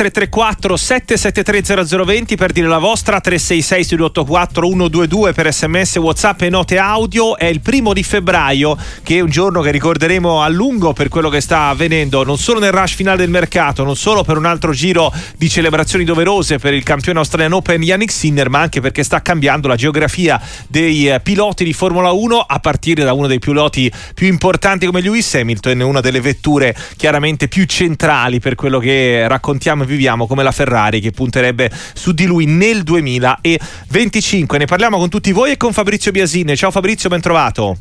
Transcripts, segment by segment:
334 773 0020 per dire la vostra 366 684 122 per sms whatsapp e note audio. È il primo di febbraio che è un giorno che ricorderemo a lungo per quello che sta avvenendo non solo nel rush finale del mercato non solo per un altro giro di celebrazioni doverose per il campione Australian Open Yannick Sinner ma anche perché sta cambiando la geografia dei eh, piloti di Formula 1 a partire da uno dei piloti più importanti come Lewis Hamilton una delle vetture chiaramente più centrali per quello che raccontiamo viviamo come la Ferrari che punterebbe su di lui nel 2025. Ne parliamo con tutti voi e con Fabrizio Biasine. Ciao Fabrizio, ben trovato.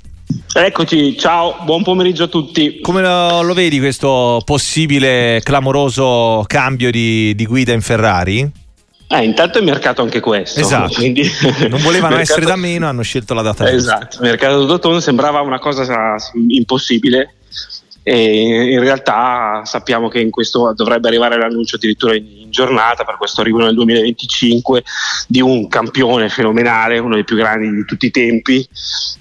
Eccoci, ciao, buon pomeriggio a tutti. Come lo, lo vedi questo possibile clamoroso cambio di, di guida in Ferrari? Eh, intanto è mercato anche questo. Esatto. Quindi... Non volevano mercato... essere da meno, hanno scelto la data. Esatto, il mercato d'Oton sembrava una cosa impossibile e in realtà sappiamo che in questo dovrebbe arrivare l'annuncio addirittura in, in giornata per questo arrivo nel 2025 di un campione fenomenale, uno dei più grandi di tutti i tempi,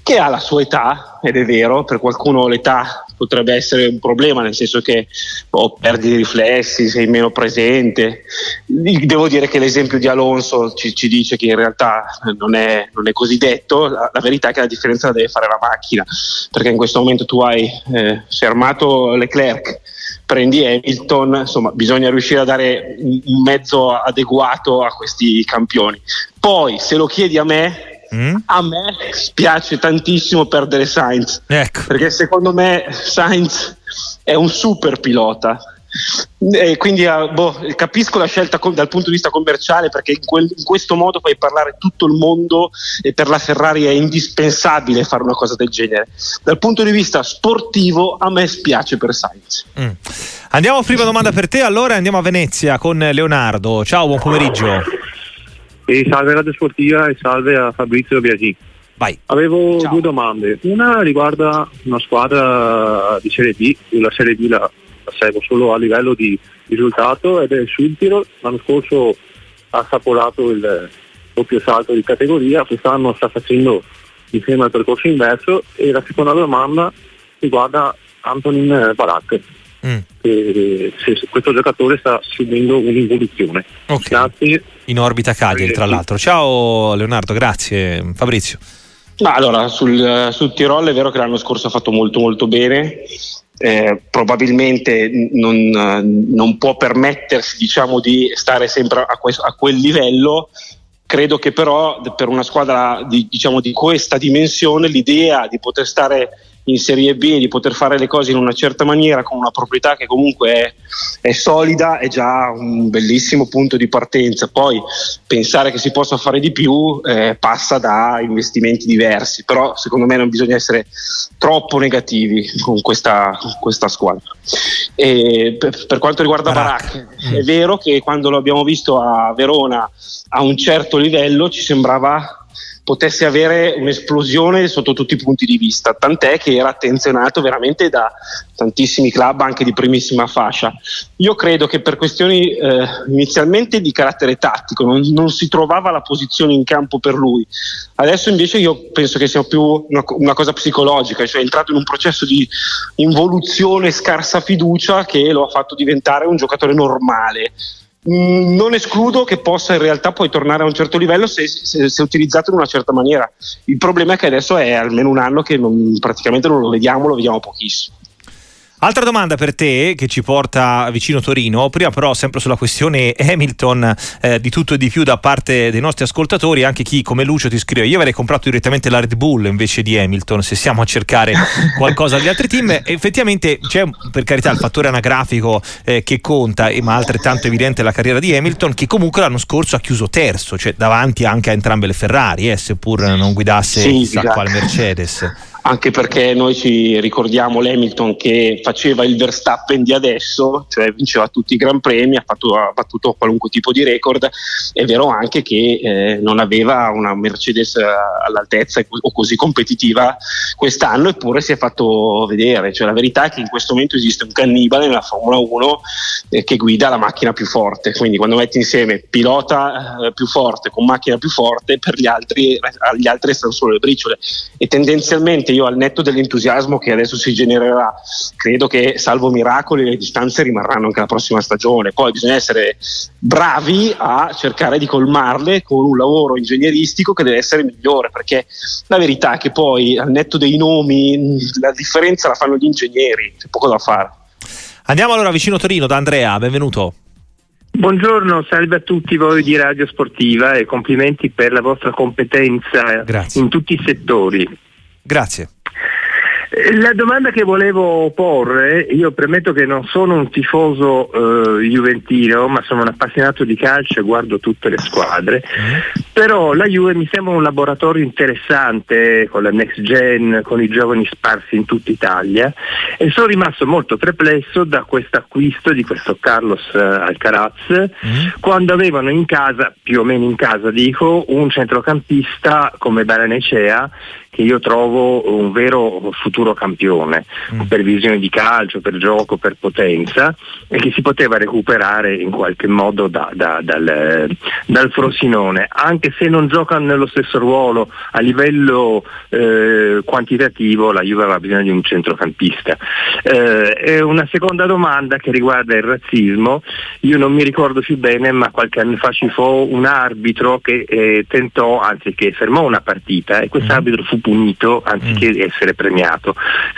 che ha la sua età ed è vero, per qualcuno l'età potrebbe essere un problema, nel senso che oh, perdi i riflessi, sei meno presente. Devo dire che l'esempio di Alonso ci, ci dice che in realtà non è, non è così detto, la, la, verità è che la differenza la deve fare la macchina, perché in questo momento tu hai eh, fermato Leclerc prendi Hamilton, insomma bisogna riuscire a dare un mezzo adeguato a questi campioni. Poi se lo chiedi a me, Mm? A me spiace tantissimo perdere Sainz, ecco. perché secondo me Sainz è un super pilota. E quindi uh, boh, capisco la scelta dal punto di vista commerciale perché in, quel- in, questo modo fai parlare tutto il mondo e per la Ferrari è indispensabile fare una cosa del genere. Dal punto di vista sportivo a me spiace per Sainz. Mm. Andiamo prima domanda per te, allora andiamo a Venezia con Leonardo. Ciao, buon pomeriggio. E salve Radio Sportiva e salve a Fabrizio Biagi. Vai. Avevo Ciao. due domande. Una riguarda una squadra di Serie B, la Serie B la, la seguo solo a livello di risultato ed è il Sultiro. L'anno scorso ha assaporato il doppio salto di categoria, quest'anno sta facendo insieme al percorso inverso e la seconda domanda riguarda Antonin Barak. Mm. se, se questo giocatore sta subendo un'involuzione. Okay. Grazie. In orbita Cagliari, tra l'altro. Ciao Leonardo, grazie. Fabrizio. Ma allora, sul, sul Tirol è vero che l'anno scorso ha fatto molto molto bene. Eh, probabilmente non, non, può permettersi diciamo, di stare sempre a, que- a, quel livello. Credo che però per una squadra di, diciamo, di questa dimensione l'idea di poter stare in Serie B di poter fare le cose in una certa maniera con una proprietà che comunque è, è, solida è già un bellissimo punto di partenza. Poi pensare che si possa fare di più eh, passa da investimenti diversi, però secondo me non bisogna essere troppo negativi con questa, con questa squadra. Per, per, quanto riguarda Barak, è vero che quando lo abbiamo visto a Verona a un certo livello ci sembrava potesse avere un'esplosione sotto tutti i punti di vista, tant'è che era attenzionato veramente da tantissimi club anche di primissima fascia. Io credo che per questioni eh, inizialmente di carattere tattico non, non, si trovava la posizione in campo per lui, adesso invece io penso che sia più una, una cosa psicologica, cioè è entrato in un processo di involuzione scarsa fiducia che lo ha fatto diventare un giocatore normale non escludo che possa in realtà poi tornare a un certo livello se, se, se, utilizzato in una certa maniera. Il problema è che adesso è almeno un anno che non, praticamente non lo vediamo, lo vediamo pochissimo. Altra domanda per te che ci porta vicino Torino, prima però sempre sulla questione Hamilton eh, di tutto e di più da parte dei nostri ascoltatori, anche chi come Lucio ti scrive io avrei comprato direttamente la Red Bull invece di Hamilton se siamo a cercare qualcosa agli altri team, effettivamente c'è per carità il fattore anagrafico eh, che conta, ma altrettanto evidente la carriera di Hamilton che comunque l'anno scorso ha chiuso terzo, cioè davanti anche a entrambe le Ferrari, eh, seppur non guidasse sì, chissà esatto. quale Mercedes anche perché noi ci ricordiamo l'Hamilton che faceva il Verstappen di adesso, cioè vinceva tutti i Gran Premi, ha, fatto, ha battuto qualunque tipo di record, è vero anche che eh, non aveva una Mercedes eh, all'altezza o così competitiva quest'anno, eppure si è fatto vedere, cioè, la verità è che in questo momento esiste un cannibale nella Formula 1 eh, che guida la macchina più forte, quindi quando metti insieme pilota eh, più forte con macchina più forte, per gli altri, agli altri stanno solo le briciole. E tendenzialmente io al netto dell'entusiasmo che adesso si genererà, credo che salvo miracoli le distanze rimarranno anche la prossima stagione. Poi bisogna essere bravi a cercare di colmarle con un lavoro ingegneristico che deve essere migliore, perché la verità è che poi al netto dei nomi la differenza la fanno gli ingegneri, c'è poco da fare. Andiamo allora vicino Torino da Andrea, benvenuto. Buongiorno, salve a tutti voi di Radio Sportiva e complimenti per la vostra competenza Grazie. in tutti i settori. Grazie. La domanda che volevo porre, io premetto che non sono un tifoso eh, juventino, ma sono un appassionato di calcio e guardo tutte le squadre, però la Juve mi sembra un laboratorio interessante con la next gen, con i giovani sparsi in tutta Italia e sono rimasto molto perplesso da questo acquisto di questo Carlos eh, Alcaraz mm. quando avevano in casa, più o meno in casa dico, un centrocampista come Baranecea che io trovo un vero futuro campione mm. per visione di calcio, per gioco, per potenza e che si poteva recuperare in qualche modo da, da, dal, dal, Frosinone, anche se non giocano nello stesso ruolo a livello eh, quantitativo la Juve aveva bisogno di un centrocampista. Eh, una seconda domanda che riguarda il razzismo, io non mi ricordo più bene ma qualche anno fa ci fu un arbitro che eh, tentò, anzi che fermò una partita e quest'arbitro mm. fu punito anziché mm. essere premiato.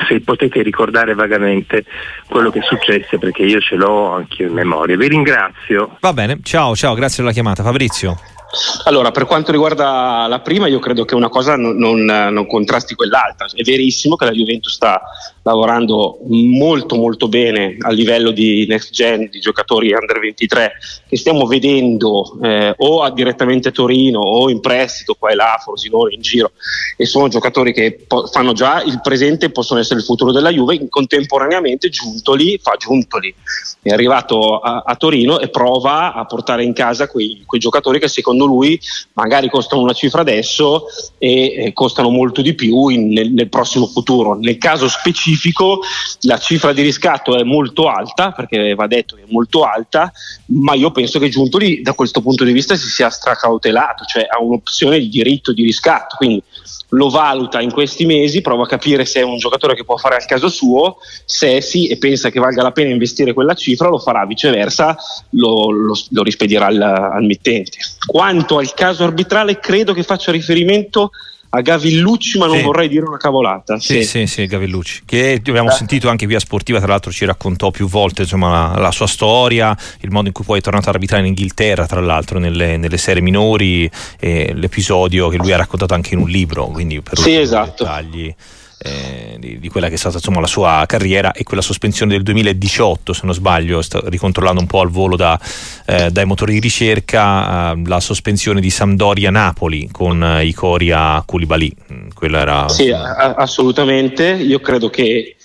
Se potete ricordare vagamente quello che successe perché io ce l'ho anche in memoria. Vi ringrazio. Va bene, ciao, ciao, grazie la chiamata. Fabrizio. Allora, per quanto riguarda la prima, io credo che una cosa non, non, non, contrasti quell'altra. È verissimo che la Juventus sta lavorando molto molto bene a livello di next gen, di giocatori under 23 che stiamo vedendo eh, o a direttamente a Torino o in prestito qua e là, Frosinone, in giro. E sono giocatori che po- fanno già il presente e possono essere il futuro della Juve. Contemporaneamente Giuntoli fa Giuntoli. È arrivato a, a Torino e prova a portare in casa quei, quei giocatori che secondo secondo lui magari costano una cifra adesso e eh, costano molto di più in, nel, nel, prossimo futuro. Nel caso specifico la cifra di riscatto è molto alta, perché va detto che è molto alta, ma io penso che Giuntoli da questo punto di vista si sia stracautelato, cioè ha un'opzione di diritto di riscatto, quindi lo valuta in questi mesi, prova a capire se è un giocatore che può fare al caso suo, se sì e pensa che valga la pena investire quella cifra, lo farà, viceversa lo, lo, lo rispedirà al, al mittente. Quanto al caso arbitrale, credo che faccia riferimento a Gavillucci, ma non sì. vorrei dire una cavolata. Sì, sì, sì, sì Gavillucci, che abbiamo eh. sentito anche via sportiva, tra l'altro ci raccontò più volte insomma, la, la, sua storia, il modo in cui poi è tornato ad arbitrare in Inghilterra, tra l'altro nelle, nelle serie minori, e l'episodio che lui ha raccontato anche in un libro, quindi per sì, esatto. dettagli eh, di, di, quella che è stata insomma, la sua carriera e quella sospensione del 2018 se non sbaglio sta ricontrollando un po' al volo da, eh, dai motori di ricerca eh, la sospensione di Sampdoria-Napoli con eh, Icoria Koulibaly. Mm, quella era sì a- assolutamente. Io credo che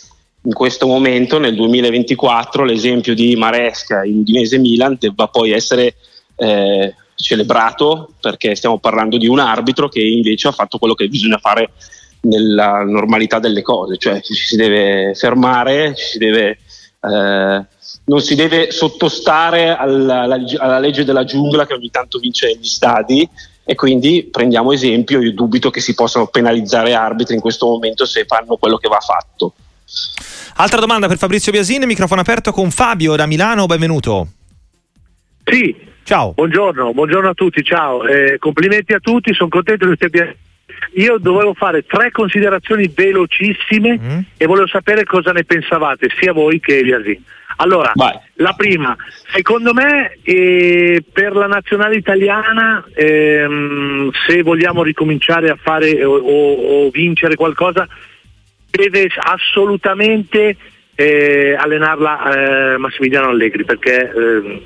in questo momento nel 2024 l'esempio di Maresca in Udinese Milan debba poi essere eh, celebrato perché stiamo parlando di un arbitro che invece ha fatto quello che bisogna fare nella normalità delle cose, cioè ci si deve fermare, ci si deve, eh, non si deve sottostare alla, alla, alla, legge della giungla che ogni tanto vince negli stadi e quindi prendiamo esempio, io dubito che si possano penalizzare arbitri in questo momento se fanno quello che va fatto. Altra domanda per Fabrizio Biasini, microfono aperto con Fabio da Milano, benvenuto. Sì, ciao. Buongiorno, buongiorno a tutti, ciao. Eh, complimenti a tutti, sono contento che stia io dovevo fare tre considerazioni velocissime mm. e volevo sapere cosa ne pensavate, sia voi che Eliasin. Allora, Vai. la prima, secondo me eh, per la nazionale italiana, ehm, se vogliamo ricominciare a fare o, o, o vincere qualcosa, deve assolutamente eh, allenarla eh, Massimiliano Allegri perché ehm,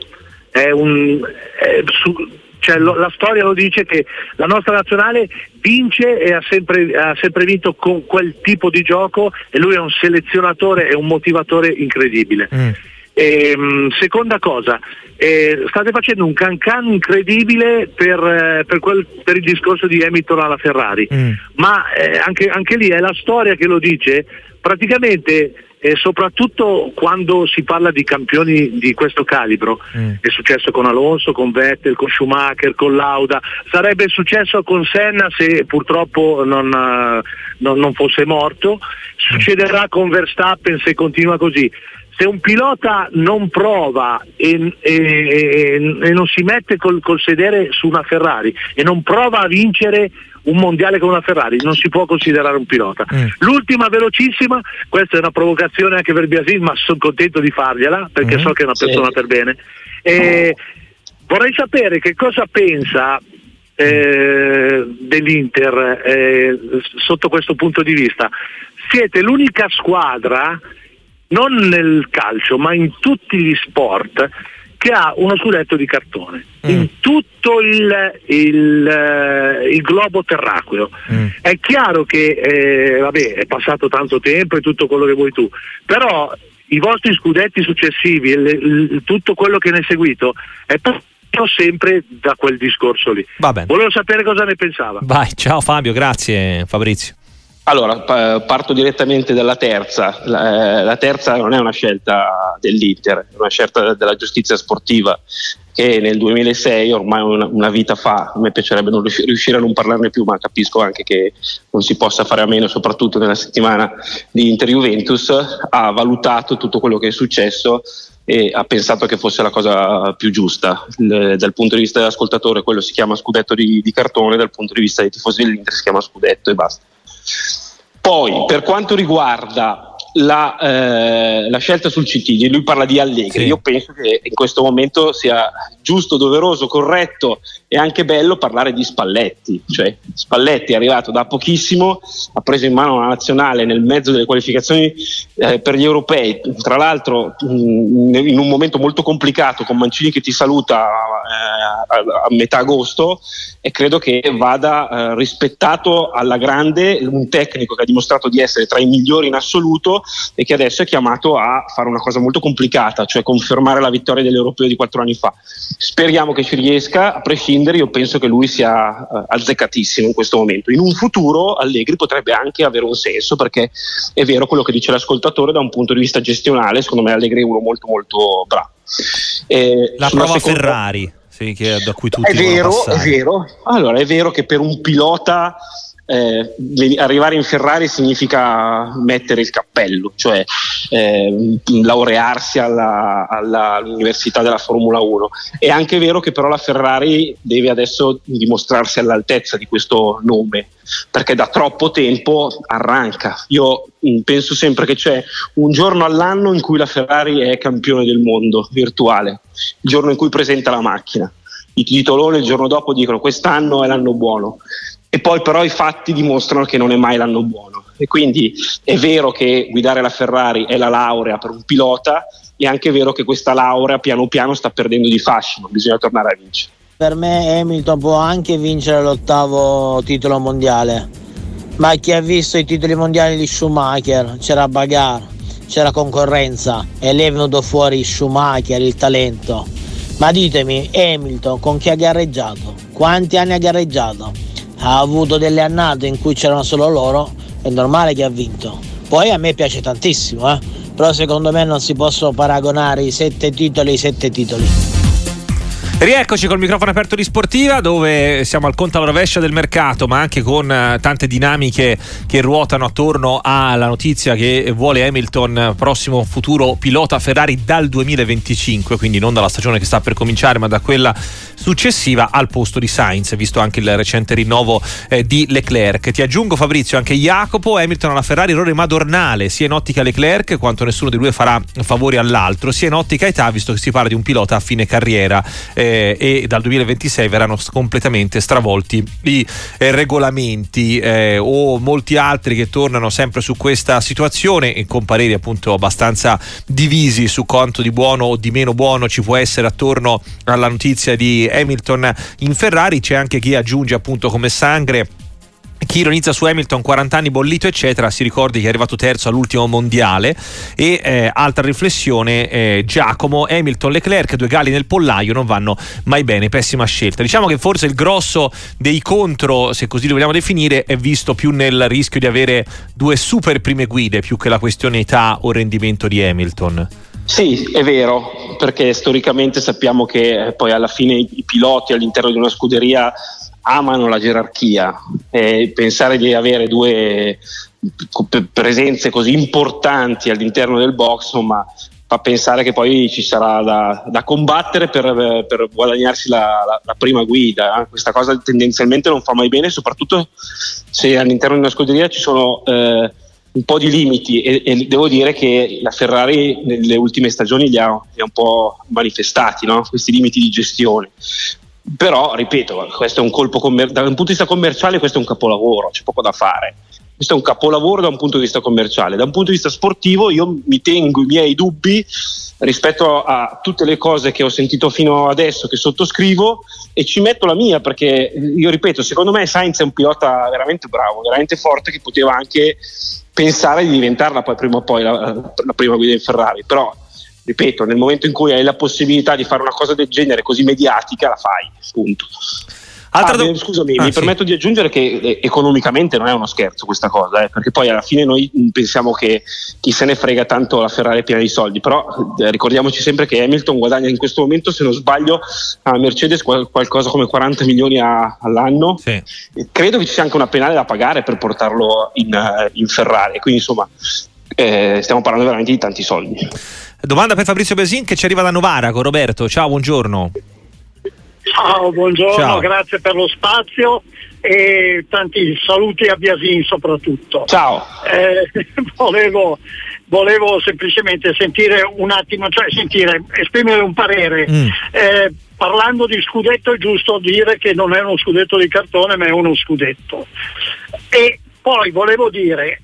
è un... È su, cioè, lo, la storia lo dice che la nostra nazionale vince e ha sempre, ha sempre, vinto con quel tipo di gioco e lui è un selezionatore e un motivatore incredibile. Mm. E, ehm, seconda cosa, eh, state facendo un cancan incredibile per, eh, per, quel, per, il discorso di Hamilton alla Ferrari, mm. ma eh, anche, anche lì è la storia che lo dice, praticamente e soprattutto quando si parla di campioni di questo calibro, mm. è successo con Alonso, con Vettel, con Schumacher, con Lauda, sarebbe successo con Senna se purtroppo non, uh, non, non fosse morto, succederà con Verstappen se continua così. Se un pilota non prova e, e, e, e non si mette col, col, sedere su una Ferrari e non prova a vincere un mondiale con una Ferrari, non si può considerare un pilota. Mm. L'ultima velocissima, questa è una provocazione anche per Biasin, ma sono contento di fargliela perché mm. so che è una persona sì. per bene. E vorrei sapere che cosa pensa eh, dell'Inter eh, sotto questo punto di vista. Siete l'unica squadra non nel calcio, ma in tutti gli sport, che ha uno scudetto di cartone mm. in tutto il, il, eh, il globo terracqueo. Mm. È chiaro che eh, vabbè, è passato tanto tempo e tutto quello che vuoi tu, però i vostri scudetti successivi, il, tutto quello che ne è seguito, è partito sempre da quel discorso lì. Volevo sapere cosa ne pensava. Vai, ciao Fabio, grazie Fabrizio. Allora, parto direttamente dalla terza. La, eh, la, terza non è una scelta dell'Inter, è una scelta della giustizia sportiva che nel 2006, ormai una, una vita fa, a me piacerebbe non riuscire a non parlarne più, ma capisco anche che non si possa fare a meno, soprattutto nella settimana di Inter-Juventus, ha valutato tutto quello che è successo e ha pensato che fosse la cosa più giusta. Dal punto di vista dell'ascoltatore quello si chiama scudetto di, di cartone, dal punto di vista dei tifosi dell'Inter si chiama scudetto e basta. Poi, per quanto riguarda la, eh, la, scelta sul CT, lui parla di Allegri, sì. io penso che in questo momento sia giusto, doveroso, corretto e anche bello parlare di Spalletti, cioè Spalletti è arrivato da pochissimo, ha preso in mano la nazionale nel mezzo delle qualificazioni eh, per gli europei, tra l'altro mh, in un momento molto complicato con Mancini che ti saluta eh, a, a, metà agosto e credo che vada eh, rispettato alla grande un tecnico che ha dimostrato di essere tra i migliori in assoluto e che adesso è chiamato a fare una cosa molto complicata, cioè confermare la vittoria dell'Europeo di quattro anni fa. Speriamo che ci riesca, a prescindere io penso che lui sia uh, azzeccatissimo in questo momento. In un futuro Allegri potrebbe anche avere un senso perché è vero quello che dice l'ascoltatore da un punto di vista gestionale, secondo me Allegri è uno molto molto bravo. Eh, la prova seconda... Ferrari, sì, che, da cui tutti è vero, è vero. Allora, è vero che per un pilota eh, arrivare in Ferrari significa mettere il cappello, cioè eh, laurearsi alla, alla, all'università della Formula 1. È anche vero che però la Ferrari deve adesso dimostrarsi all'altezza di questo nome, perché da troppo tempo arranca. Io mm, penso sempre che c'è un giorno all'anno in cui la Ferrari è campione del mondo virtuale, il giorno in cui presenta la macchina. I titoloni il giorno dopo dicono quest'anno è l'anno buono e poi però i fatti dimostrano che non è mai l'anno buono. E quindi è vero che guidare la Ferrari è la laurea per un pilota, è anche vero che questa laurea piano piano sta perdendo di fascino, bisogna tornare a vincere. Per me Hamilton può anche vincere l'ottavo titolo mondiale, ma chi ha visto i titoli mondiali di Schumacher, c'era bagarre, c'era concorrenza e lì è venuto fuori Schumacher, il talento. Ma ditemi, Hamilton con chi ha gareggiato? Quanti anni ha gareggiato? Ha avuto delle annate in cui c'erano solo loro, è normale che ha vinto. Poi a me piace tantissimo, eh? però secondo me non si possono paragonare i sette titoli ai sette titoli. Rieccoci col microfono aperto di Sportiva dove siamo al conto alla rovescia del mercato ma anche con eh, tante dinamiche che ruotano attorno alla notizia che vuole Hamilton prossimo futuro pilota Ferrari dal 2025 quindi non dalla stagione che sta per cominciare ma da quella successiva al posto di Sainz visto anche il recente rinnovo eh, di Leclerc. Ti aggiungo Fabrizio anche Jacopo, Hamilton alla Ferrari errore madornale sia in ottica Leclerc quanto nessuno di due farà favori all'altro sia in ottica età visto che si parla di un pilota a fine carriera. Eh, eh, e dal 2026 verranno completamente stravolti i eh, regolamenti eh, o molti altri che tornano sempre su questa situazione e con pareri appunto abbastanza divisi su quanto di buono o di meno buono ci può essere attorno alla notizia di Hamilton in Ferrari. C'è anche chi aggiunge appunto come sangre chi ironizza su Hamilton 40 anni bollito eccetera si ricordi che è arrivato terzo all'ultimo mondiale. E eh, altra riflessione eh, Giacomo Hamilton Leclerc due gali nel pollaio non vanno mai bene. Pessima scelta. Diciamo che forse il grosso dei contro se così li vogliamo definire è visto più nel rischio di avere due super prime guide più che la questione età o rendimento di Hamilton. Sì, è vero, perché storicamente sappiamo che eh, poi alla fine i piloti all'interno di una scuderia amano la gerarchia e pensare di avere due presenze così importanti all'interno del box insomma, fa pensare che poi ci sarà da, da combattere per, per guadagnarsi la, la, la, prima guida. Eh. Questa cosa tendenzialmente non fa mai bene, soprattutto se all'interno di una scuderia ci sono eh, un po' di limiti e, e, devo dire che la Ferrari nelle ultime stagioni li ha, li ha un po' manifestati, no? questi limiti di gestione. Però, ripeto, questo è un colpo commer- da un punto di vista commerciale questo è un capolavoro, c'è poco da fare. Questo è un capolavoro da un punto di vista commerciale. Da un punto di vista sportivo io mi tengo i miei dubbi rispetto a tutte le cose che ho sentito fino adesso, che sottoscrivo e ci metto la mia perché io ripeto, secondo me Sainz è un pilota veramente bravo, veramente forte che poteva anche pensare di diventarla poi prima o poi la, la prima guida in Ferrari, però ripeto, nel momento in cui hai la possibilità di fare una cosa del genere così mediatica, la fai, punto. Ah, do- scusami, ah, mi sì. permetto di aggiungere che eh, economicamente non è uno scherzo questa cosa, eh, perché poi alla fine noi pensiamo che chi se ne frega tanto la Ferrari è piena di soldi, però eh, ricordiamoci sempre che Hamilton guadagna in questo momento, se non sbaglio, a Mercedes qual- qualcosa come 40 milioni a- all'anno. Sì. Credo che ci sia anche una penale da pagare per portarlo in, uh, in Ferrari, quindi insomma eh, stiamo parlando veramente di tanti soldi. Domanda per Fabrizio Besin che ci arriva da Novara con Roberto. Ciao, buongiorno. Ciao, buongiorno, Ciao. grazie per lo spazio e tanti saluti a Biasin soprattutto. Ciao. Eh, volevo, volevo, semplicemente sentire un attimo, cioè sentire, esprimere un parere. Mm. Eh, parlando di scudetto è giusto dire che non è uno scudetto di cartone ma è uno scudetto. E poi volevo dire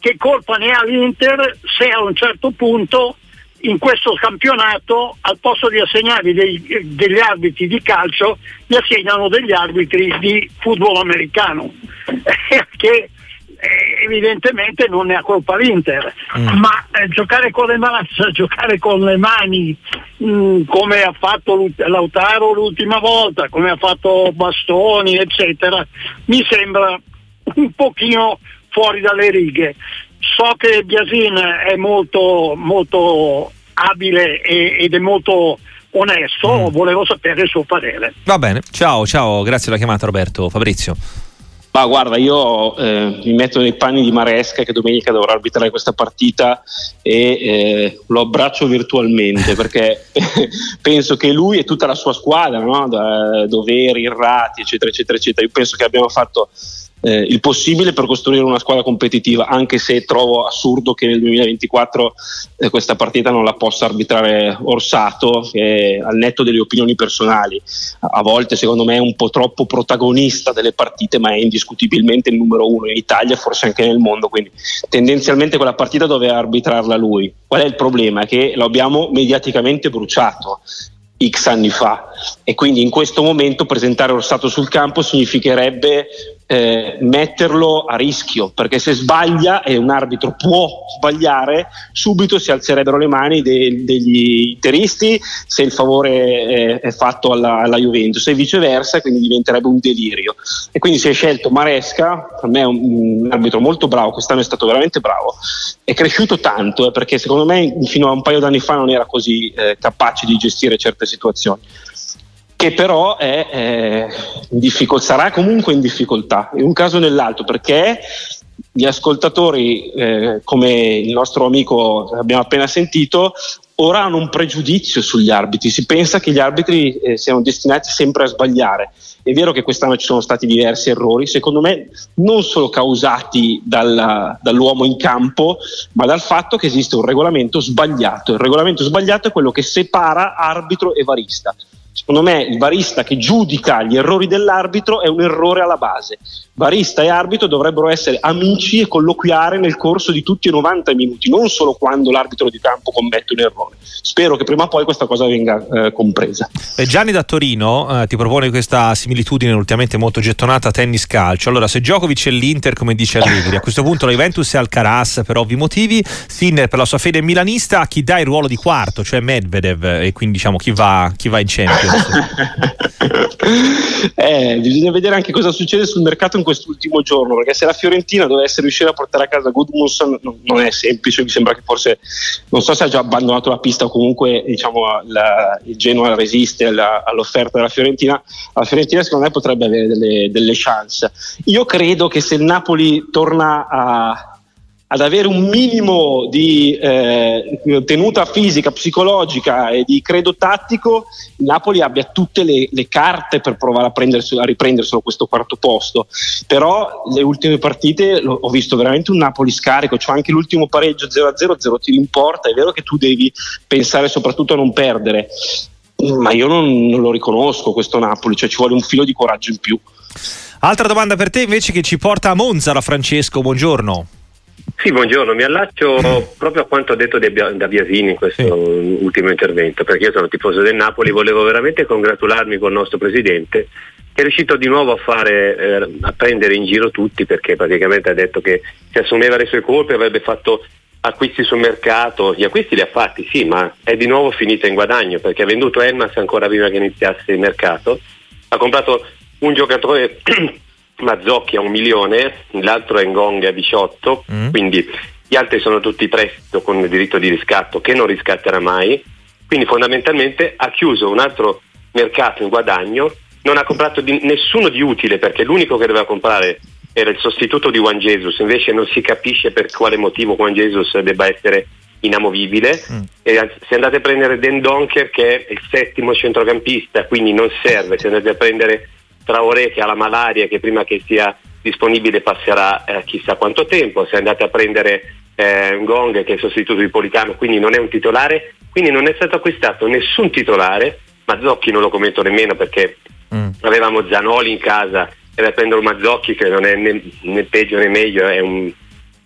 che colpa ne ha l'Inter se a un certo punto in questo campionato al posto di assegnarvi dei, degli arbitri di calcio gli assegnano degli arbitri di football americano che eh, evidentemente non ne ha colpa l'Inter mm. ma eh, giocare con le mani giocare con le mani mh, mm, come ha fatto Lautaro l'ultima volta come ha fatto Bastoni eccetera mi sembra un pochino fuori dalle righe so che Biasin è molto, molto abile e, ed è molto onesto, mm. volevo sapere il suo parere. Va bene, ciao, ciao, grazie per la chiamata Roberto. Fabrizio. Ma guarda, io eh, mi metto nei panni di Maresca che domenica dovrà arbitrare questa partita e eh, lo abbraccio virtualmente perché penso che lui e tutta la sua squadra, no? da, Doveri, Irrati, eccetera, eccetera, eccetera, io penso che abbiamo fatto eh, il possibile per costruire una squadra competitiva, anche se trovo assurdo che nel 2024 eh, questa partita non la possa arbitrare Orsato, che al netto delle opinioni personali, a volte secondo me è un po' troppo protagonista delle partite, ma è indiscutibilmente il numero uno in Italia, forse anche nel mondo, quindi tendenzialmente quella partita doveva arbitrarla lui. Qual è il problema? Che lo abbiamo mediaticamente bruciato. X anni fa e quindi in questo momento presentare Orsato sul campo significherebbe eh, metterlo a rischio, perché se sbaglia e un arbitro può sbagliare, subito si alzerebbero le mani de- degli interisti se il favore è, è fatto alla, alla, Juventus e viceversa, quindi diventerebbe un delirio. E quindi si è scelto Maresca, per me è un, un arbitro molto bravo, quest'anno è stato veramente bravo, è cresciuto tanto, eh, perché secondo me fino a un paio d'anni fa non era così eh, capace di gestire certe situazioni che però è, è sarà comunque in difficoltà, in un caso o nell'altro, perché gli ascoltatori, eh, come il nostro amico abbiamo appena sentito, ora hanno un pregiudizio sugli arbitri, si pensa che gli arbitri eh, siano destinati sempre a sbagliare. È vero che quest'anno ci sono stati diversi errori, secondo me non solo causati dalla, dall'uomo in campo, ma dal fatto che esiste un regolamento sbagliato. Il regolamento sbagliato è quello che separa arbitro e varista Secondo me il barista che giudica gli errori dell'arbitro è un errore alla base. Barista e arbitro dovrebbero essere amici e colloquiare nel corso di tutti i 90 minuti, non solo quando l'arbitro di campo commette un errore. Spero che prima o poi questa cosa venga eh, compresa. E Gianni da Torino eh, ti propone questa similitudine ultimamente molto gettonata tennis-calcio. Allora, se Djokovic è l'Inter, come dice Allegri, a questo punto la Juventus è Alcaraz per ovvi motivi, Sinner per la sua fede milanista, a chi dà il ruolo di quarto, cioè Medvedev, e quindi diciamo chi va, chi va in Eh, bisogna vedere anche cosa succede sul mercato in quest'ultimo giorno, perché se la Fiorentina dovesse riuscire a portare a casa Goodmanson non è semplice, mi sembra che forse, non so se ha già abbandonato la pista o comunque diciamo, la, il Genoa resiste alla, all'offerta della Fiorentina, la Fiorentina secondo me potrebbe avere delle, delle chance. Io credo che se il Napoli torna a ad avere un minimo di eh, tenuta fisica, psicologica e di credo tattico, il Napoli abbia tutte le, le carte per provare a, a riprenderselo questo quarto posto. Però le ultime partite ho visto veramente un Napoli scarico, c'è anche l'ultimo pareggio 0-0, 0 tiri in è vero che tu devi pensare soprattutto a non perdere, ma io non, non lo riconosco questo Napoli, cioè ci vuole un filo di coraggio in più. Altra domanda per te invece che ci porta a Monza da Francesco, buongiorno. Sì, buongiorno, mi allaccio proprio a quanto ha detto da Biasini in questo sì. ultimo intervento, perché io sono tifoso del Napoli, volevo veramente congratularmi con il nostro presidente che è riuscito di nuovo a, fare, eh, a prendere in giro tutti perché praticamente ha detto che si assumeva le sue colpe, avrebbe fatto acquisti sul mercato, gli acquisti li ha fatti sì, ma è di nuovo finita in guadagno perché ha venduto Elmas ancora prima che iniziasse il mercato, ha comprato un giocatore Mazzocchi a un milione, l'altro è Ngong a 18, mm. quindi gli altri sono tutti prestito con diritto di riscatto che non riscatterà mai, quindi fondamentalmente ha chiuso un altro mercato in guadagno, non ha comprato di nessuno di utile perché l'unico che doveva comprare era il sostituto di Juan Jesus, invece non si capisce per quale motivo Juan Jesus debba essere inamovibile. Mm. E se andate a prendere Den Donker che è il settimo centrocampista, quindi non serve, se andate a prendere Traoré che ha la malaria che prima che sia disponibile passerà eh, chissà quanto tempo, se andate a prendere eh, Ngong che è sostituto di Politano, quindi non è un titolare, quindi non è stato acquistato nessun titolare, Mazzocchi non lo commento nemmeno perché mm. avevamo Zanoli in casa e da prendere Mazzocchi che non è né, né peggio né meglio, è un,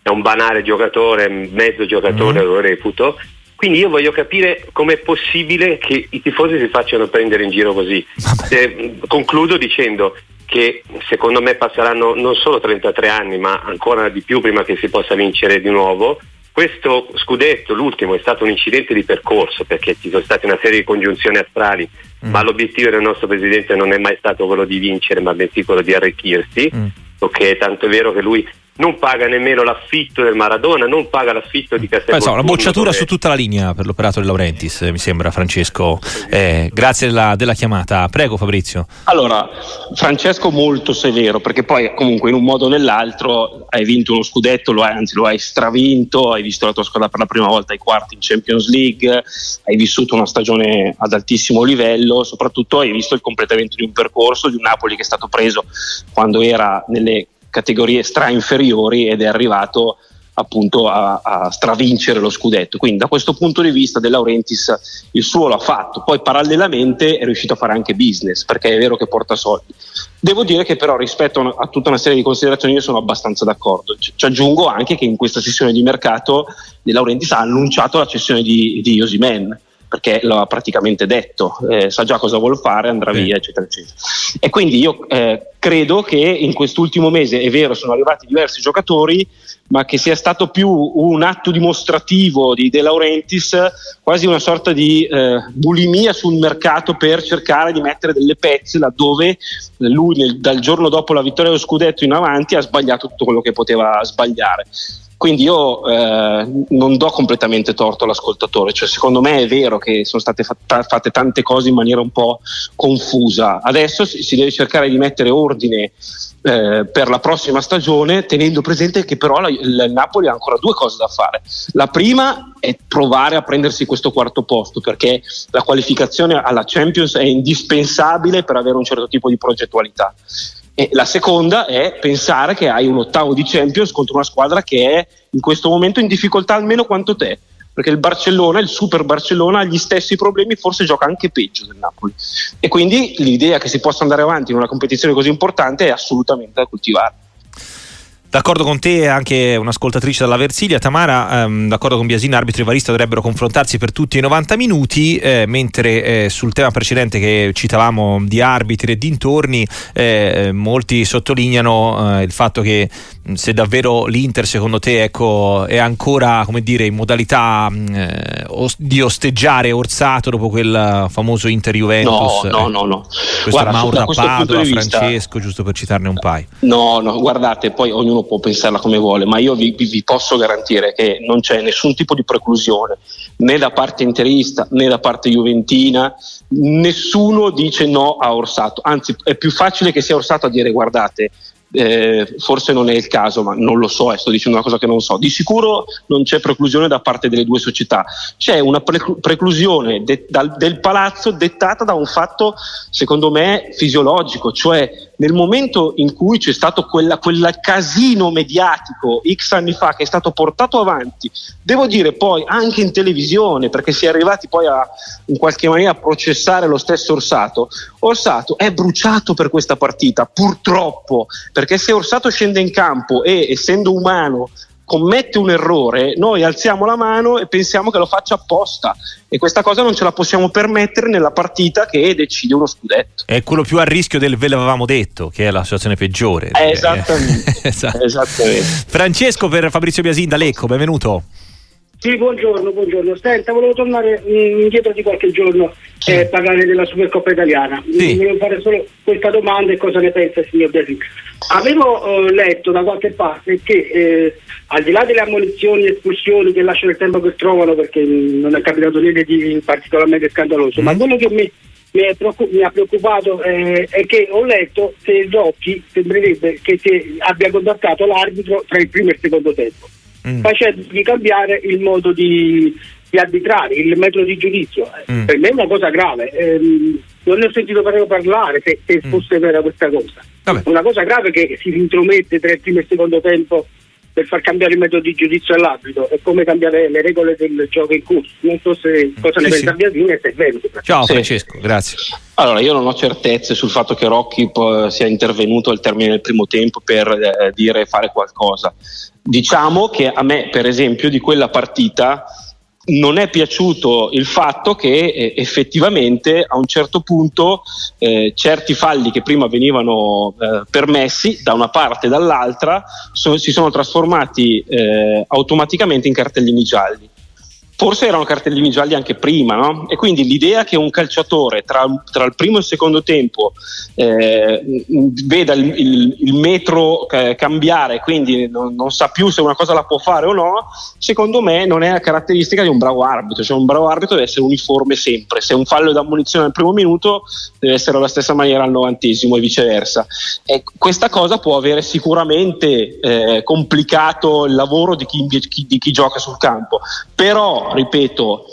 è un banale giocatore, mezzo giocatore, mm. lo reputo, quindi io voglio capire com'è possibile che i tifosi si facciano prendere in giro così. Eh, concludo dicendo che secondo me passeranno non solo 33 anni, ma ancora di più prima che si possa vincere di nuovo. Questo scudetto, l'ultimo, è stato un incidente di percorso perché ci sono state una serie di congiunzioni astrali, mm. ma l'obiettivo del nostro Presidente non è mai stato quello di vincere, ma bensì quello di arricchirsi. Mm. Okay, tanto è vero che lui non paga nemmeno l'affitto del Maradona, non paga l'affitto di Castelvolturno. So, una bocciatura dove... su tutta la linea per l'operato di Laurentiis, mi sembra Francesco. Eh, grazie della, della, chiamata. Prego Fabrizio. Allora, Francesco molto severo, perché poi comunque in un modo o nell'altro hai vinto uno scudetto, lo hai, anzi lo hai stravinto, hai visto la tua squadra per la prima volta ai quarti in Champions League, hai vissuto una stagione ad altissimo livello, soprattutto hai visto il completamento di un percorso di un Napoli che è stato preso quando era nelle categorie stra inferiori ed è arrivato appunto a, a, stravincere lo scudetto. Quindi da questo punto di vista De Laurentiis il suo l'ha fatto, poi parallelamente è riuscito a fare anche business perché è vero che porta soldi. Devo dire che però rispetto a, tutta una serie di considerazioni io sono abbastanza d'accordo. Ci, ci aggiungo anche che in questa sessione di mercato De Laurentiis ha annunciato la cessione di, di Osimen perché lo ha praticamente detto, eh, sa già cosa vuol fare, andrà sì. via, eccetera, eccetera. E quindi io eh, credo che in quest'ultimo mese, è vero, sono arrivati diversi giocatori, ma che sia stato più un atto dimostrativo di De Laurentiis, quasi una sorta di eh, bulimia sul mercato per cercare di mettere delle pezze laddove lui nel, dal giorno dopo la vittoria dello scudetto in avanti ha sbagliato tutto quello che poteva sbagliare. Quindi io eh, non do completamente torto all'ascoltatore, cioè secondo me è vero che sono state fatta, fatte tante cose in maniera un po' confusa. Adesso si, deve cercare di mettere ordine eh, per la prossima stagione, tenendo presente che però la, il Napoli ha ancora due cose da fare. La prima è provare a prendersi questo quarto posto, perché la qualificazione alla Champions è indispensabile per avere un certo tipo di progettualità. E la seconda è pensare che hai un ottavo di Champions contro una squadra che è in questo momento in difficoltà almeno quanto te. perché il Barcellona, il super Barcellona, ha gli stessi problemi, forse gioca anche peggio del Napoli. E quindi l'idea che si possa andare avanti in una competizione così importante è assolutamente da coltivare. D'accordo con te anche un'ascoltatrice dalla Versilia, Tamara, ehm, d'accordo con Biasina, arbitro e varista dovrebbero confrontarsi per tutti i 90 minuti, eh, mentre eh, sul tema precedente che citavamo di arbitri e dintorni, eh, molti sottolineano eh, il fatto che se davvero l'Inter secondo te ecco, è ancora come dire, in modalità eh, di osteggiare Orsato dopo quel famoso Inter-Juventus. No, no, no. no. Questo Guarda, Mauro Padova, Francesco, giusto per citarne un paio. No, no, guardate, poi ognuno può pensarla come vuole, ma io vi, vi, posso garantire che non c'è nessun tipo di preclusione né da parte interista né da parte juventina, nessuno dice no a Orsato, anzi è più facile che sia Orsato a dire guardate eh, forse non è il caso, ma non lo so, eh, sto dicendo una cosa che non so. Di sicuro non c'è preclusione da parte delle due società, c'è una pre- preclusione de- dal, del palazzo dettata da un fatto, secondo me, fisiologico, cioè nel momento in cui c'è stato quel casino mediatico X anni fa che è stato portato avanti, devo dire poi anche in televisione, perché si è arrivati poi a in qualche maniera a processare lo stesso Orsato, Orsato è bruciato per questa partita, purtroppo, perché se Orsato scende in campo e essendo umano commette un errore, noi alziamo la mano e pensiamo che lo faccia apposta e questa cosa non ce la possiamo permettere nella partita che decide uno scudetto. È quello più a rischio del ve l'avevamo detto, che è la situazione peggiore. Eh, esattamente. esatto. esattamente. Francesco per Fabrizio Biasin da Lecco, benvenuto. Sì, buongiorno, buongiorno. Senta, volevo tornare mm, indietro di qualche giorno e eh, parlare della Supercoppa italiana. Sì. Volevo fare solo questa domanda e cosa ne pensa il signor Biasic. Avevo eh, letto da qualche parte che eh, al di là delle ammonizioni e espulsioni che lasciano il tempo che trovano, perché non è capitato niente di particolarmente scandaloso, mm. ma quello che mi, mi, preoccup- mi ha preoccupato eh, è che ho letto che Rocchi sembrerebbe che abbia contattato l'arbitro tra il primo e il secondo tempo mm. facendogli cambiare il modo di, di, arbitrare, il metodo di giudizio. Mm. Per me è una cosa grave. Ehm, non ne ho sentito proprio parlare se, se mm. fosse vera questa cosa. Vabbè. Una cosa grave che si intromette tra il primo e il secondo tempo per far cambiare il metodo di giudizio all'arbitro è come cambiare le regole del gioco in corso. Non so se cosa sì, ne pensa sì. Biasini e se è vero. Ciao sì. Francesco, grazie. Allora, io non ho certezze sul fatto che Rocchi sia intervenuto al termine del primo tempo per eh, dire fare qualcosa. Diciamo che a me, per esempio, di quella partita non è piaciuto il fatto che eh, effettivamente a un certo punto eh, certi falli che prima venivano eh, permessi da una parte e dall'altra so, si sono trasformati eh, automaticamente in cartellini gialli forse erano cartellini gialli anche prima, no? E quindi l'idea che un calciatore tra, tra il primo e il secondo tempo eh, veda il, il, il metro eh, cambiare, quindi non, non, sa più se una cosa la può fare o no, secondo me non è la caratteristica di un bravo arbitro. Cioè un bravo arbitro deve essere uniforme sempre. Se un fallo è da munizione al primo minuto, deve essere alla stessa maniera al novantesimo e viceversa. E questa cosa può avere sicuramente eh, complicato il lavoro di chi, di chi gioca sul campo, però ripeto,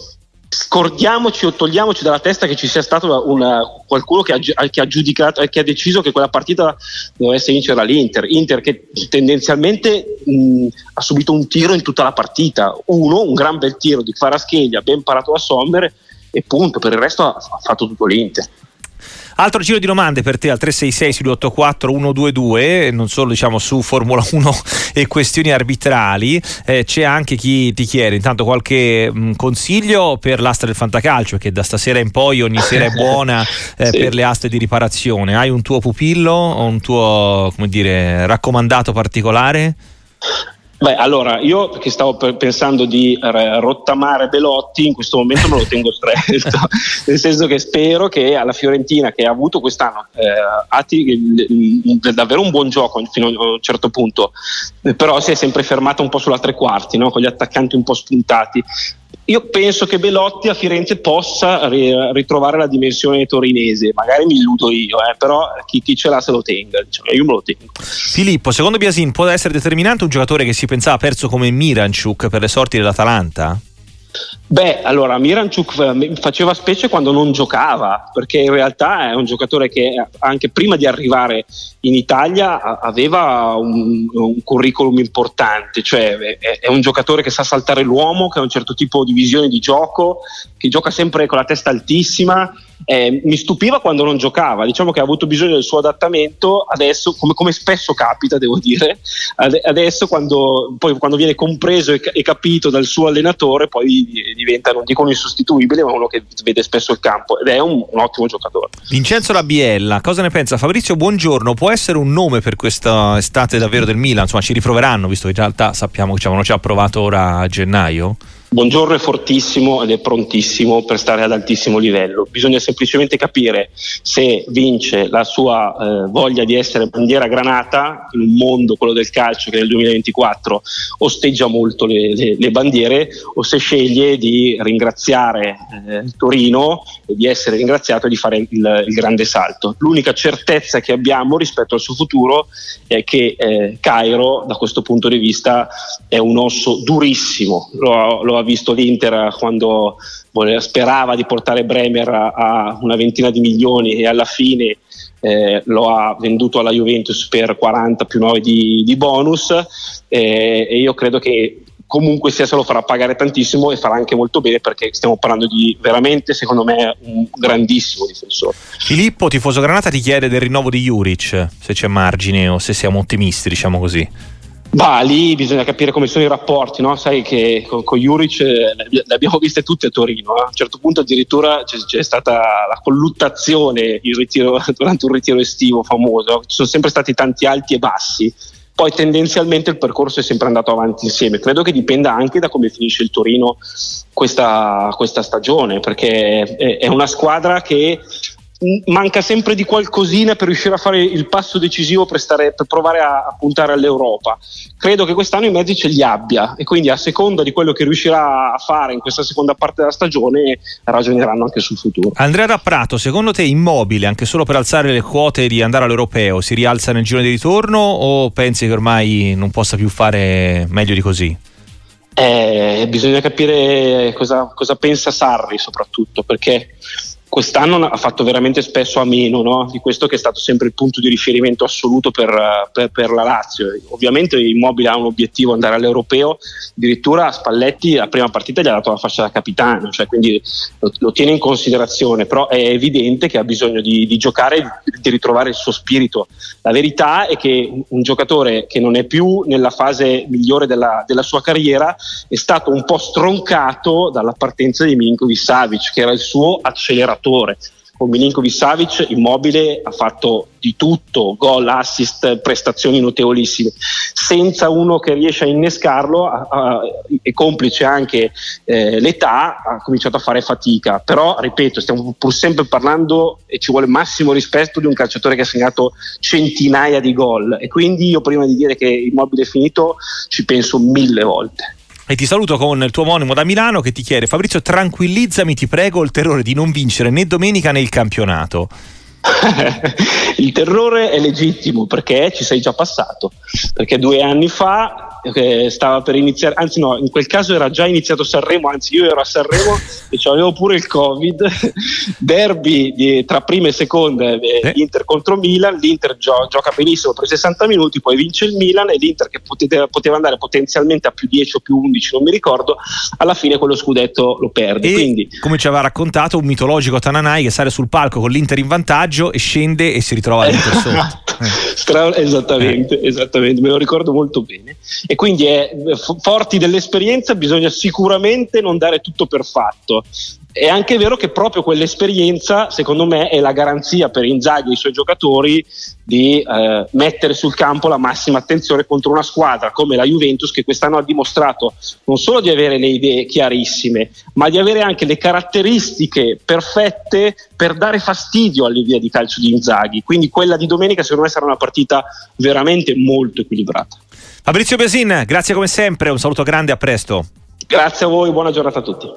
scordiamoci o togliamoci dalla testa che ci sia stato una, qualcuno che ha, che ha, giudicato che ha deciso che quella partita dovesse vincere l'Inter Inter che tendenzialmente mh, ha subito un tiro in tutta la partita. Uno, un gran bel tiro di Farascheglia ben parato da Sommer e punto, per il resto ha, ha fatto tutto l'Inter Altro giro di domande per te al 366 284 122, non solo diciamo su Formula 1 e questioni arbitrali, eh, c'è anche chi ti chiede intanto qualche mh, mm, consiglio per l'asta del fantacalcio che da stasera in poi ogni sera è buona eh, sì. per le aste di riparazione. Hai un tuo pupillo o un tuo come dire, raccomandato particolare? Beh, allora io che stavo pensando di rottamare Belotti, in questo momento me lo tengo stretto, nel senso che spero che alla Fiorentina, che ha avuto quest'anno eh, davvero un buon gioco fino a un certo punto, però si è sempre fermata un po' sulla tre quarti, no? con gli attaccanti un po' spuntati. Io penso che Belotti a Firenze possa ritrovare la dimensione torinese, magari mi illudo io, eh, però chi, chi, ce l'ha se lo tenga, diciamo, io me lo tengo. Filippo, secondo Biasin può essere determinante un giocatore che si pensava perso come Miranchuk per le sorti dell'Atalanta? Beh, allora Miranchuk eh, faceva specie quando non giocava, perché in realtà è un giocatore che anche prima di arrivare in Italia aveva un, un curriculum importante, cioè è, è, un giocatore che sa saltare l'uomo, che ha un certo tipo di visione di gioco, che gioca sempre con la testa altissima eh, mi stupiva quando non giocava, diciamo che ha avuto bisogno del suo adattamento, adesso come, come spesso capita devo dire, adesso quando, poi, quando viene compreso e, e, capito dal suo allenatore poi diventa non dico un insostituibile ma uno che vede spesso il campo ed è un, un ottimo giocatore. Vincenzo Labiella, cosa ne pensa? Fabrizio Buongiorno, può essere un nome per questa estate davvero del Milan? Insomma ci riproveranno visto che in realtà sappiamo che ci già provato ora a gennaio? Buongiorno è fortissimo ed è prontissimo per stare ad altissimo livello. Bisogna semplicemente capire se vince la sua eh, voglia di essere bandiera granata in un mondo, quello del calcio, che nel 2024 osteggia molto le, le, le bandiere, o se sceglie di ringraziare eh, Torino e di essere ringraziato e di fare il, il, grande salto. L'unica certezza che abbiamo rispetto al suo futuro è che eh, Cairo, da questo punto di vista, è un osso durissimo. Lo, lo visto l'Inter quando sperava di portare Bremer a, una ventina di milioni e alla fine eh, lo ha venduto alla Juventus per 40 più 9 di, di bonus eh, e io credo che comunque sia se lo farà pagare tantissimo e farà anche molto bene perché stiamo parlando di veramente secondo me un grandissimo difensore. Filippo, tifoso Granata, ti chiede del rinnovo di Juric, se c'è margine o se siamo ottimisti, diciamo così. Bah, lì bisogna capire come sono i rapporti, no? Sai che con, con Juric eh, le abbiamo viste tutte a Torino, eh? a un certo punto addirittura c'è, c'è stata la colluttazione ritiro, durante un ritiro estivo famoso, ci sono sempre stati tanti alti e bassi, poi tendenzialmente il percorso è sempre andato avanti insieme, credo che dipenda anche da come finisce il Torino questa, questa stagione, perché è, è una squadra che manca sempre di qualcosina per riuscire a fare il passo decisivo per, stare, per provare a, a, puntare all'Europa. Credo che quest'anno i mezzi ce li abbia e quindi a seconda di quello che riuscirà a fare in questa seconda parte della stagione ragioneranno anche sul futuro. Andrea da Prato, secondo te immobile anche solo per alzare le quote di andare all'Europeo si rialza nel giro di ritorno o pensi che ormai non possa più fare meglio di così? Eh, bisogna capire cosa, cosa pensa Sarri soprattutto perché quest'anno ha fatto veramente spesso a meno no? di questo che è stato sempre il punto di riferimento assoluto per, per, per, la Lazio. Ovviamente Immobile ha un obiettivo andare all'europeo, addirittura Spalletti la prima partita gli ha dato la fascia da capitano, cioè quindi lo, lo, tiene in considerazione, però è evidente che ha bisogno di, di giocare e di, ritrovare il suo spirito. La verità è che un, giocatore che non è più nella fase migliore della, della sua carriera è stato un po' stroncato dalla partenza di Milinkovic Savic, che era il suo acceleratore giocatore. Con Milinkovic Savic immobile ha fatto di tutto, gol, assist, prestazioni notevolissime. Senza uno che riesce a innescarlo a, a, e complice anche eh, l'età ha cominciato a fare fatica. Però, ripeto, stiamo pur sempre parlando e ci vuole massimo rispetto di un calciatore che ha segnato centinaia di gol e quindi io prima di dire che immobile è finito ci penso mille volte. E ti saluto con il tuo omonimo da Milano che ti chiede Fabrizio tranquillizzami ti prego il terrore di non vincere né domenica né il campionato. il terrore è legittimo perché ci sei già passato, perché due anni fa eh, stava per iniziare, anzi no, in quel caso era già iniziato Sanremo, anzi io ero a Sanremo e avevo pure il Covid, derby di, tra prima e seconda, eh, eh. Inter contro Milan, l'Inter gio- gioca benissimo per 60 minuti, poi vince il Milan e l'Inter che potete, poteva andare potenzialmente a più 10 o più 11, non mi ricordo, alla fine quello scudetto lo perde. E Quindi, come ci aveva raccontato un mitologico Tananai che sale sul palco con l'Inter in vantaggio e scende e si ritrova l'Inter sotto. Esatto. Stra- esattamente, esattamente, me lo ricordo molto bene e quindi è, forti dell'esperienza bisogna sicuramente non dare tutto per fatto. È anche vero che proprio quell'esperienza, secondo me, è la garanzia per Inzaghi e i suoi giocatori di eh, mettere sul campo la massima attenzione contro una squadra come la Juventus che quest'anno ha dimostrato non solo di avere le idee chiarissime, ma di avere anche le caratteristiche perfette per dare fastidio all'idea di calcio di Inzaghi. Quindi quella di domenica secondo me sarà una partita veramente molto equilibrata. Fabrizio Besin, grazie come sempre, un saluto grande, a presto. Grazie a voi, buona giornata a tutti.